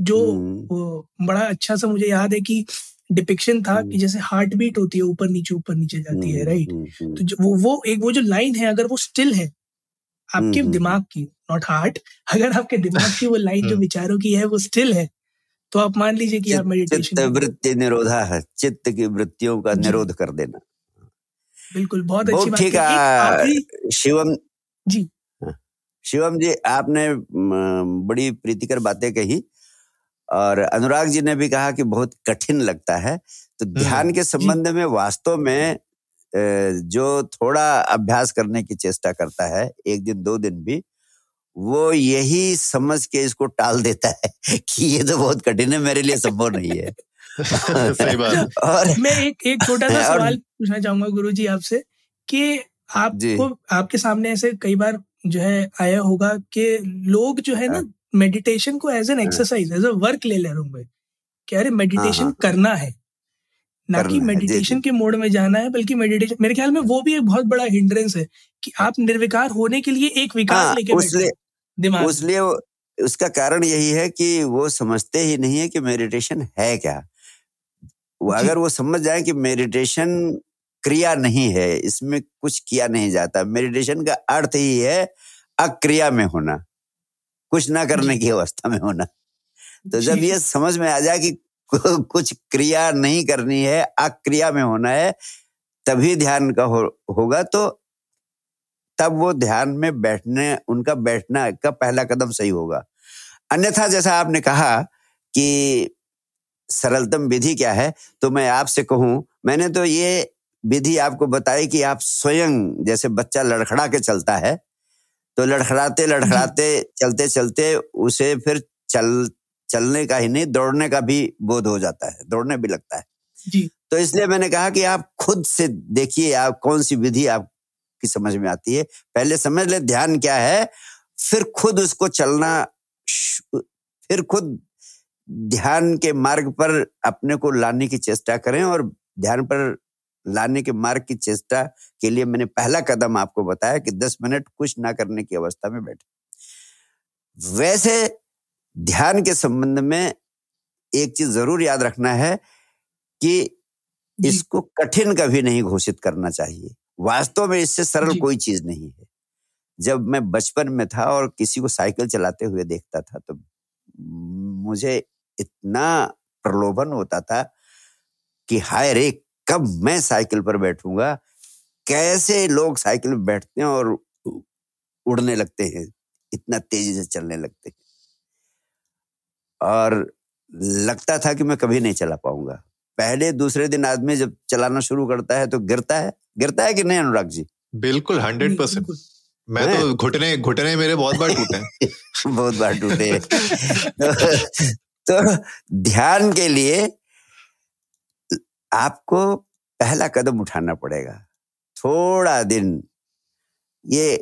जो हम्म, बड़ा अच्छा सा मुझे याद है कि डिपिक्शन था कि हम्म। जैसे हार्ट बीट होती है ऊपर नीचे ऊपर नीचे जाती है हम्म, राइट हम्म, हम्म, तो जो वो वो एक वो जो लाइन है अगर वो स्टिल है आपके हम्म, दिमाग की नॉट हार्ट अगर आपके दिमाग की वो लाइन जो हम्म। विचारों की है वो स्टिल है तो आप मान लीजिए कि आप चित्त मेडिटेशन वृत्ति निरोधा है चित्त की वृत्तियों का निरोध कर देना। बिल्कुल बहुत अच्छी बात है शिवम। जी। शिवम जी आपने बड़ी प्रीतिकर बातें कही और अनुराग जी ने भी कहा कि बहुत कठिन लगता है। तो ध्यान के संबंध में वास्तव में जो थोड़ा अभ्यास करने की चेष्टा करता है एक दिन दो दिन भी वो यही समझ के इसको टाल देता है कि ये तो बहुत कठिन है मेरे लिए संभव नहीं है। सही बात। और मैं एक एक छोटा सा सवाल पूछना चाहूँगा गुरु जी आपसे कि आपको आपके सामने ऐसे कई बार जो है आया होगा कि लोग जो है ना मेडिटेशन को एज एन हाँ। एक्सरसाइज एज अ वर्क ले ले रहे होंगे कि अरे मेडिटेशन हाँ। करना है ना कि मेडिटेशन के मोड में जाना है बल्कि मेडिटेशन मेरे ख्याल में वो भी एक बहुत बड़ा हिंड्रेंस है कि आप निर्विकार होने के लिए एक विकार हाँ लेके दिमाग। उसलिए उसका कारण यही है कि वो समझते ही नहीं है कि मेडिटेशन है क्या वो अगर वो समझ जाए कि मेडिटेशन क्रिया नहीं है इसमें कुछ किया नहीं जाता। मेडिटेशन का अर्थ ही है अक्रिया में होना कुछ ना करने की अवस्था में होना। तो जब ये समझ में आ जाए कि कुछ क्रिया नहीं करनी है अक्रिया में होना है तभी ध्यान का हो, होगा तो तब वो ध्यान में बैठने उनका बैठना का पहला कदम सही होगा। अन्यथा जैसा आपने कहा कि सरलतम विधि क्या है तो मैं आपसे कहूँ मैंने तो ये विधि आपको बताई कि आप स्वयं जैसे बच्चा लड़खड़ा के चलता है तो लड़खड़ाते लड़खड़ाते चलते चलते उसे फिर चल चलने का ही नहीं दौड़ने का भी बोध हो जाता है दौड़ने भी लगता है। जी। तो इसलिए मैंने कहा कि आप खुद से देखिए आप कौन सी विधि आपकी समझ में आती है। पहले समझ ले ध्यान क्या है फिर खुद उसको चलना फिर खुद ध्यान के मार्ग पर अपने को लाने की चेष्टा करें और ध्यान पर लाने के मार्ग की चेष्टा के लिए मैंने पहला कदम आपको बताया कि 10 मिनट कुछ ना करने की अवस्था में बैठे। वैसे ध्यान के संबंध में एक चीज़ ज़रूर याद रखना है कि इसको कठिन कभी नहीं घोषित करना चाहिए। वास्तव में इससे सरल कोई चीज़ नहीं है। जब मैं बचपन में था और किसी को साइकिल चलाते हुए देखता था तो मुझे इतना प्रलोभन होता था कि हाय रे कब मैं साइकिल पर बैठूँगा? कैसे लोग साइकिल में बैठते हैं और उड़ने लगते हैं? इतना तेज़ी से चलने लगते हैं। और लगता था कि मैं कभी नहीं चला पाऊँगा। पहले दूसरे दिन आदमी जब चलाना शुरू करता है तो गिरता है। गिरता है कि नहीं अनुराग जी? बिल्कुल हंड्रेड परसेंट मैं तो घुटने घुटने मेरे बहुत बार टूटे हैं। बहुत बार टूटे तो, तो ध्यान के लिए आपको पहला कदम उठाना पड़ेगा थोड़ा दिन ये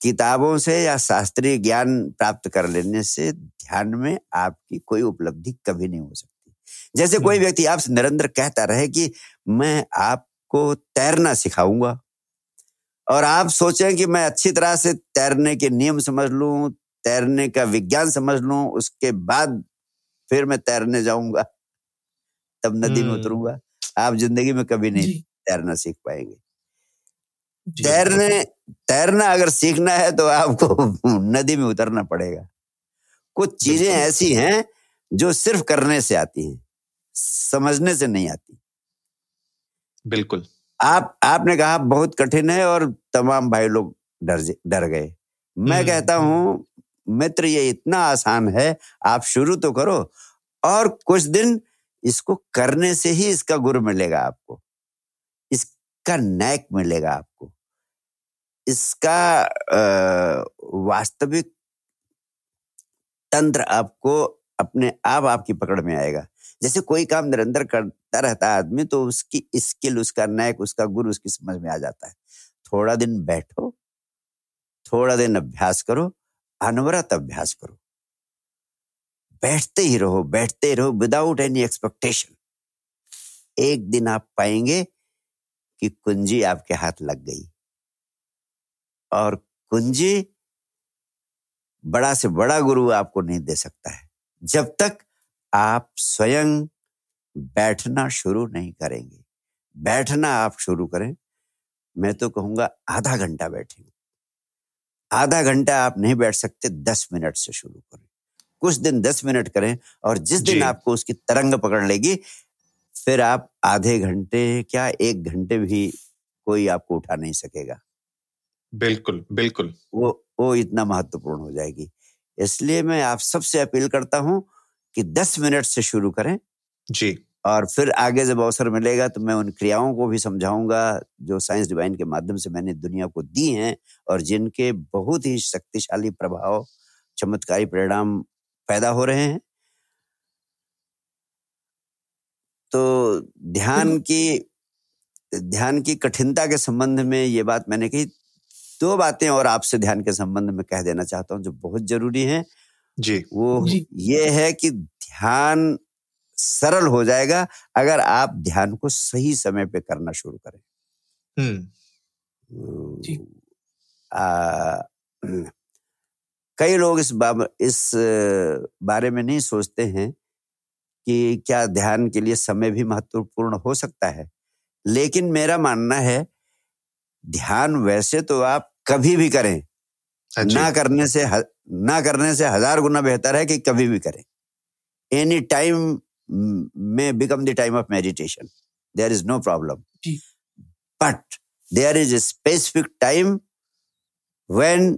किताबों से या शास्त्रीय ज्ञान प्राप्त कर लेने से ध्यान में आपकी कोई उपलब्धि कभी नहीं हो सकती जैसे कोई हम्म। व्यक्ति आपसे निरंतर कहता रहे कि मैं आपको तैरना सिखाऊँगा और आप सोचें कि मैं अच्छी तरह से तैरने के नियम समझ लूँ तैरने का विज्ञान समझ लूँ उसके बाद फिर मैं तैरने जाऊँगा तब नदी में हम्म। उतरूँगा आप ज़िंदगी में कभी नहीं तैरना सीख पाएँगे। तैरने तैरना अगर सीखना है तो आपको नदी में उतरना पड़ेगा। कुछ चीज़ें ऐसी हैं जो सिर्फ़ करने से आती हैं समझने से नहीं आती। बिल्कुल। आप आपने कहा बहुत कठिन है और तमाम भाई लोग डर डर गए। मैं हम्म, कहता हम्म। हूँ मित्र ये इतना आसान है आप शुरू तो करो और कुछ दिन इसको करने से ही इसका गुरु मिलेगा आपको। इसका नैक मिलेगा आपको। इसका वास्तविक तंत्र आपको अपने आप आपकी पकड़ में आएगा। जैसे कोई काम निरंतर करता रहता है आदमी तो उसकी स्किल, उसका नैक उसका गुरु उसकी समझ में आ जाता है। थोड़ा दिन बैठो, थोड़ा दिन अभ्यास करो, अनवरत अभ्यास करो। बैठते ही रहो, बैठते रहो विदाउट एनी एक्सपेक्टेशन एक दिन आप पाएँगे कि कुंजी आपके हाथ लग गई। और कुंजी बड़ा से बड़ा गुरु आपको नहीं दे सकता है। जब तक आप स्वयं बैठना शुरू नहीं करेंगे। बैठना आप शुरू करें, मैं तो कहूँगा आधा घंटा बैठें आधा घंटा आप नहीं बैठ सकते, दस मिनट से शुरू करें। कुछ दिन दस मिनट करें और जिस दिन आपको उसकी तरंग पकड़ लेगी फिर आप आधे घंटे क्या एक घंटे भी कोई आपको उठा नहीं सकेगा। बिल्कुल बिल्कुल। वो वो इतना महत्वपूर्ण हो जाएगी। इसलिए मैं आप सबसे अपील करता हूँ कि 10 मिनट से शुरू करें। जी। और फिर आगे जब अवसर मिलेगा तो मैं उन क्रियाओं को भी समझाऊँगा जो साइंस डिवाइन के माध्यम से मैंने दुनिया को दी हैं और जिनके बहुत ही शक्तिशाली प्रभाव चमत्कारी परिणाम पैदा हो रहे हैं। तो ध्यान की ध्यान की कठिनता के संबंध में ये बात मैंने कही। दो बातें और आपसे ध्यान के संबंध में कह देना चाहता हूँ जो बहुत ज़रूरी है। जी। वो जी। ये है कि ध्यान सरल हो जाएगा अगर आप ध्यान को सही समय पे करना शुरू करें। हम्म। जी। आ, कई लोग इस बाब, इस बारे में नहीं सोचते हैं कि क्या ध्यान के लिए समय भी महत्वपूर्ण हो सकता है। लेकिन मेरा मानना है ध्यान वैसे तो आप कभी भी करें। हाँ ना करने से ना करने से हज़ार गुना बेहतर है कि कभी भी करें। एनी टाइम में become the time of meditation there is no problem but there is a specific time when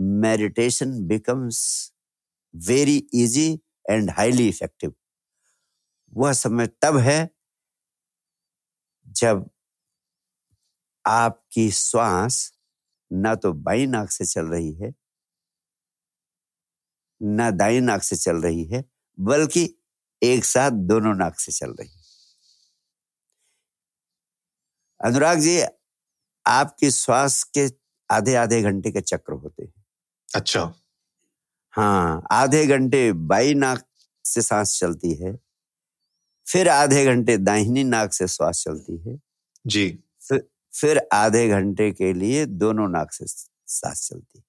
meditation becomes very easy and highly effective. वह समय तब है जब आपकी श्वास ना तो बाई नाक से चल रही है, ना दाई नाक से चल रही है, बल्कि एक साथ दोनों नाक से चल रही है। अनुराग जी, आपकी श्वास के आधे आधे घंटे के चक्र होते अच्छा। हाँ आधे घंटे बाई नाक से सांस चलती है फिर आधे घंटे दाहिनी नाक से श्वास चलती है। जी। फिर आधे घंटे के लिए दोनों नाक से सांस चलती है।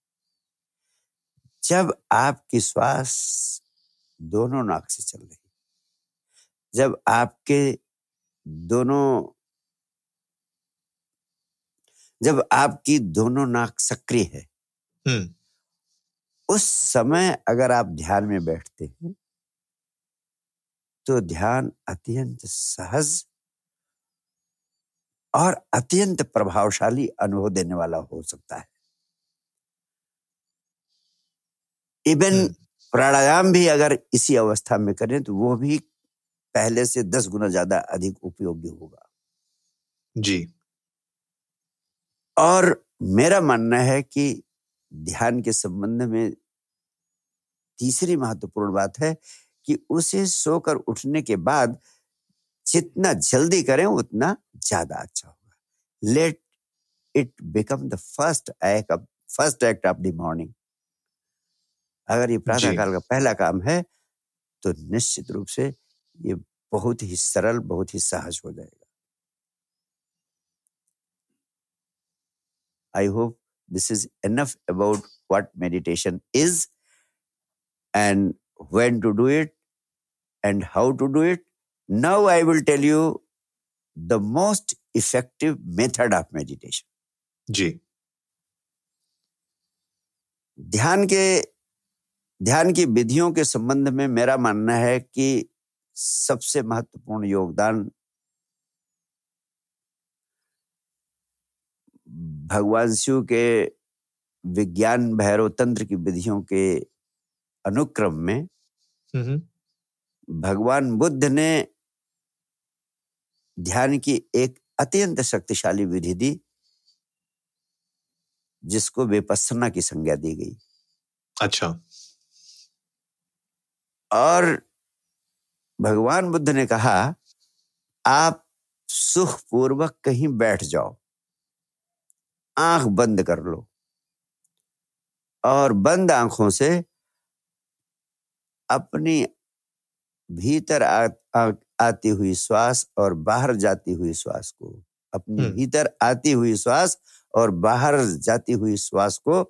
जब आपकी श्वास दोनों नाक से चल रही है जब आपके दोनों जब आपकी दोनों नाक सक्रिय है। उस समय अगर आप ध्यान में बैठते हैं तो ध्यान अत्यंत सहज और अत्यंत प्रभावशाली अनुभव देने वाला हो सकता है। इवन प्राणायाम भी अगर इसी अवस्था में करें तो वो भी पहले से दस गुना ज़्यादा अधिक उपयोगी होगा। जी। और मेरा मानना है कि ध्यान के संबंध में तीसरी महत्वपूर्ण बात है कि उसे सोकर उठने के बाद जितना जल्दी करें उतना ज़्यादा अच्छा होगा। Let it become the first act of first act of the morning अगर ये प्रातः काल का पहला काम है तो निश्चित रूप से ये बहुत ही सरल बहुत ही सहज हो जाएगा। I hope this is enough about what meditation is. And when to do it and how to do it. Now I will tell you the most effective method of meditation. जी ध्यान के ध्यान की विधियों के संबंध में मेरा मानना है कि सबसे महत्वपूर्ण योगदान भगवान शिव के विज्ञान भैरव तंत्र की विधियों के अनुक्रम में भगवान बुद्ध ने ध्यान की एक अत्यंत शक्तिशाली विधि दी जिसको विपස්සना की संज्ञा दी गई। अच्छा। और भगवान बुद्ध ने कहा आप सुख पूर्वक कहीं बैठ जाओ आँख बंद कर लो और बंद आँखों से अपनी भीतर आ, आ, आती हुई श्वास और बाहर जाती हुई श्वास को अपनी हम्म। भीतर आती हुई श्वास और बाहर जाती हुई श्वास को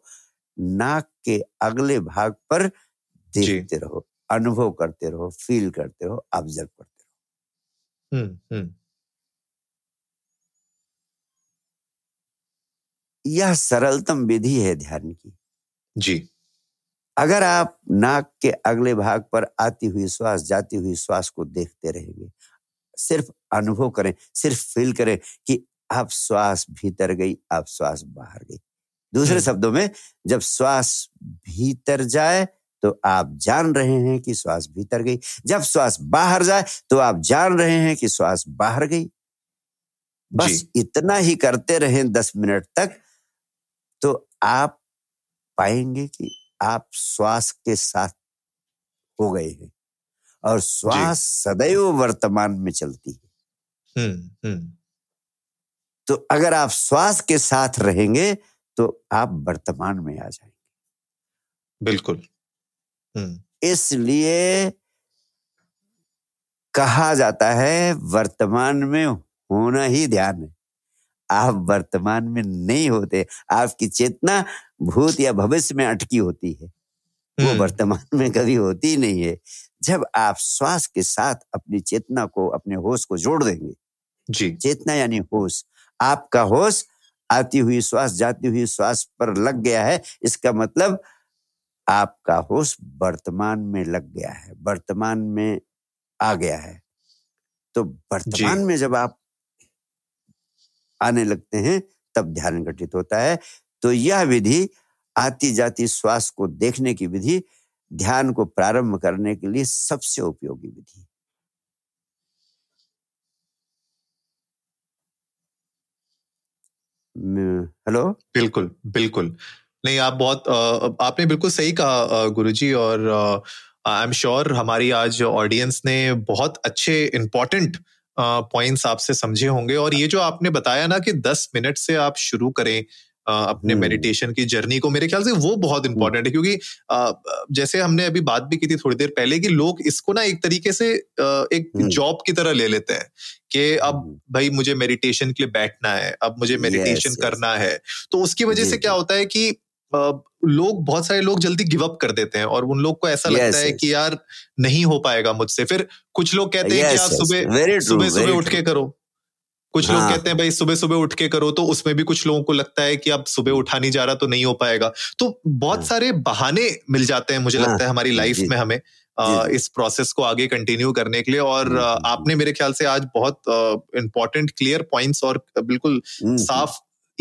नाक के अगले भाग पर देखते रहो अनुभव करते रहो फील करते रहो ऑब्ज़र्व करते रहो हम्म, हम्म। यह सरलतम विधि है ध्यान की जी अगर आप नाक के अगले भाग पर आती हुई श्वास जाती हुई श्वास को देखते रहेंगे सिर्फ़ अनुभव करें सिर्फ़ फील करें कि आप श्वास भीतर गई आप श्वास बाहर गई। दूसरे। शब्दों में जब श्वास भीतर जाए तो आप जान रहे हैं कि श्वास भीतर गई। जब श्वास बाहर जाए तो आप जान रहे हैं कि श्वास बाहर गई। बस इतना ही करते रहें दस मिनट तक तो आप पाएँगे कि आप श्वास के साथ हो गए हैं और श्वास सदैव वर्तमान में चलती है। हम्म, हम्म। तो अगर आप श्वास के साथ रहेंगे तो आप वर्तमान में आ जाएँगे। बिल्कुल। हम्म। इसलिए कहा जाता है वर्तमान में होना ही ध्यान है। आप वर्तमान में नहीं होते आपकी चेतना भूत या भविष्य में अटकी होती है। वो हम्म। वर्तमान में कभी होती नहीं है। जब आप श्वास के साथ अपनी चेतना को अपने होश को जोड़ देंगे जी। चेतना यानी होश आपका होश आती हुई श्वास जाती हुई श्वास पर लग गया है। इसका मतलब आपका होश वर्तमान में लग गया है वर्तमान में आ गया है। तो वर्तमान में जब आप आने लगते हैं, तब ध्यान घटित होता है। तो यह विधि आती जाती श्वास को देखने की विधि, ध्यान को प्रारंभ करने के लिए सबसे उपयोगी विधि। हेलो? बिल्कुल बिल्कुल। नहीं, आप बहुत आपने बिल्कुल सही कहा गुरुजी और आई एम श्योर हमारी आज ऑडियंस ने बहुत अच्छे इंपॉर्टेंट पॉइंट्स आपसे समझे होंगे और ये जो आपने बताया ना कि दस मिनट से आप शुरू करें अपने मेडिटेशन हम्म। की जर्नी को मेरे ख्याल से वो बहुत इंपॉर्टेंट है क्योंकि जैसे हमने अभी बात भी की थी थोड़ी देर पहले कि लोग इसको ना एक तरीके से एक जॉब हम्म। की तरह ले लेते हैं कि अब हम्म। भाई मुझे मेडिटेशन के लिए बैठना है अब मुझे मेडिटेशन करना है तो उसकी वजह से क्या होता है कि लोग बहुत सारे लोग जल्दी गिव अप कर देते हैं और उन लोग को ऐसा yes, लगता है कि यार नहीं हो पाएगा मुझसे। फिर कुछ लोग कहते हैं yes, कि आप सुबह सुबह सुबह उठ के करो। कुछ हाँ. लोग कहते हैं भाई सुबह सुबह उठ के करो। तो उसमें भी कुछ लोगों को लगता है कि अब सुबह उठा नहीं जा रहा तो नहीं हो पाएगा। तो बहुत हाँ. सारे बहाने मिल जाते हैं मुझे हाँ. लगता है हमारी लाइफ में हमें आ, इस प्रोसेस को आगे कंटिन्यू करने के लिए। और हम्म, हम्म, आपने मेरे ख्याल से आज बहुत इंपॉर्टेंट क्लियर पॉइंट्स और बिल्कुल हम्म, साफ़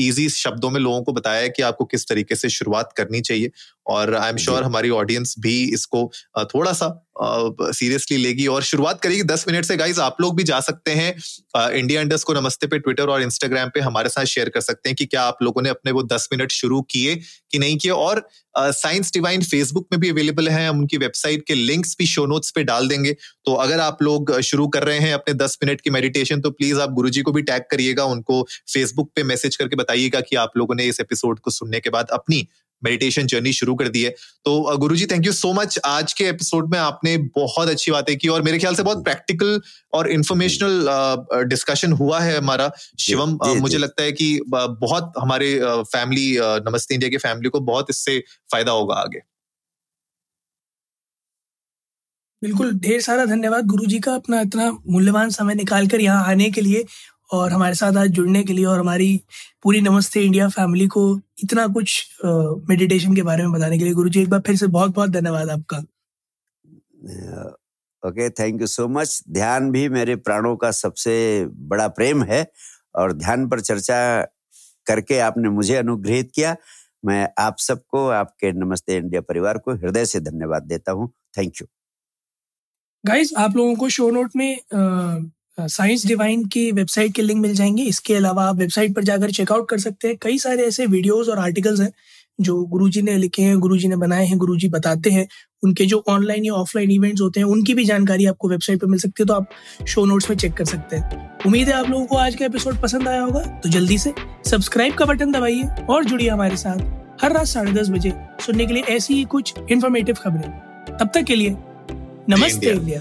इजी शब्दों में लोगों को बताया है कि आपको किस तरीके से शुरुआत करनी चाहिए और आई एम श्योर हमारी ऑडियंस भी इसको थोड़ा सा सीरियसली लेगी और शुरुआत करेगी दस मिनट से। गाइज़ आप लोग भी जा सकते हैं इंडिया इंडस्ट को नमस्ते पे ट्विटर और इंस्टाग्राम पे हमारे साथ शेयर कर सकते हैं कि क्या आप लोगों ने अपने वो दस मिनट शुरू किए कि नहीं किए। और साइंस डिवाइन फेसबुक में भी अवेलेबल है। हम उनकी वेबसाइट के लिंक्स भी शो नोट्स पे डाल देंगे। तो अगर आप लोग शुरू कर रहे हैं अपने दस मिनट की मेडिटेशन तो प्लीज़ आप गुरु को भी टैग करिएगा। उनको फेसबुक पे मैसेज करके बताइएगा कि आप लोगों ने इस एपिसोड को सुनने के बाद अपनी मेडिटेशन जर्नी शुरू कर दी है। तो Guru ji thank you so much आज के एपिसोड में आपने बहुत अच्छी बातें की और मेरे ख्याल से बहुत प्रैक्टिकल और इंफॉर्मेशनल डिस्कशन हुआ है हमारा। शिवम मुझे लगता है कि बहुत हमारे फैमिली नमस्ते इंडिया के फैमिली को बहुत इससे फ़ायदा होगा आगे। बिल्कुल ढेर सारा धन्यवाद गुरु जी का अपना इतना मूल्यवान समय निकाल कर यहाँ आने के लिए। और हमारे साथ आज जुड़ने के लिए और हमारी पूरी नमस्ते इंडिया फैमिली को इतना कुछ मेडिटेशन के बारे में बताने के लिए गुरु जी एक बार फिर से बहुत बहुत धन्यवाद आपका। Okay thank you so much ध्यान भी मेरे प्राणों का सबसे बड़ा प्रेम है और ध्यान पर चर्चा करके आपने मुझे अनुग्रहित किया। मैं आप सबको आपके नमस्ते इंडिया परिवार को हृदय से धन्यवाद देता हूँ। थैंक यू गाइस आप लोगों को शो नोट में साइंस डिवाइन की वेबसाइट के लिंक मिल जाएँगे। इसके अलावा आप वेबसाइट पर जाकर चेकआउट कर सकते हैं। कई सारे ऐसे वीडियोस और आर्टिकल्स हैं जो गुरुजी ने लिखे हैं गुरुजी ने बनाए हैं गुरुजी बताते हैं। उनके जो ऑनलाइन या ऑफलाइन इवेंट्स होते हैं उनकी भी जानकारी आपको वेबसाइट पर मिल सकती है तो आप शो नोट्स में चेक कर सकते हैं। उम्मीद है आप लोगों को आज का एपिसोड पसंद आया होगा। तो जल्दी से सब्सक्राइब का बटन दबाइए और जुड़िए हमारे साथ हर रात साढ़े दस बजे सुनने के लिए ऐसी ही कुछ इन्फॉर्मेटिव खबरें। तब तक के लिए नमस्ते इंडिया।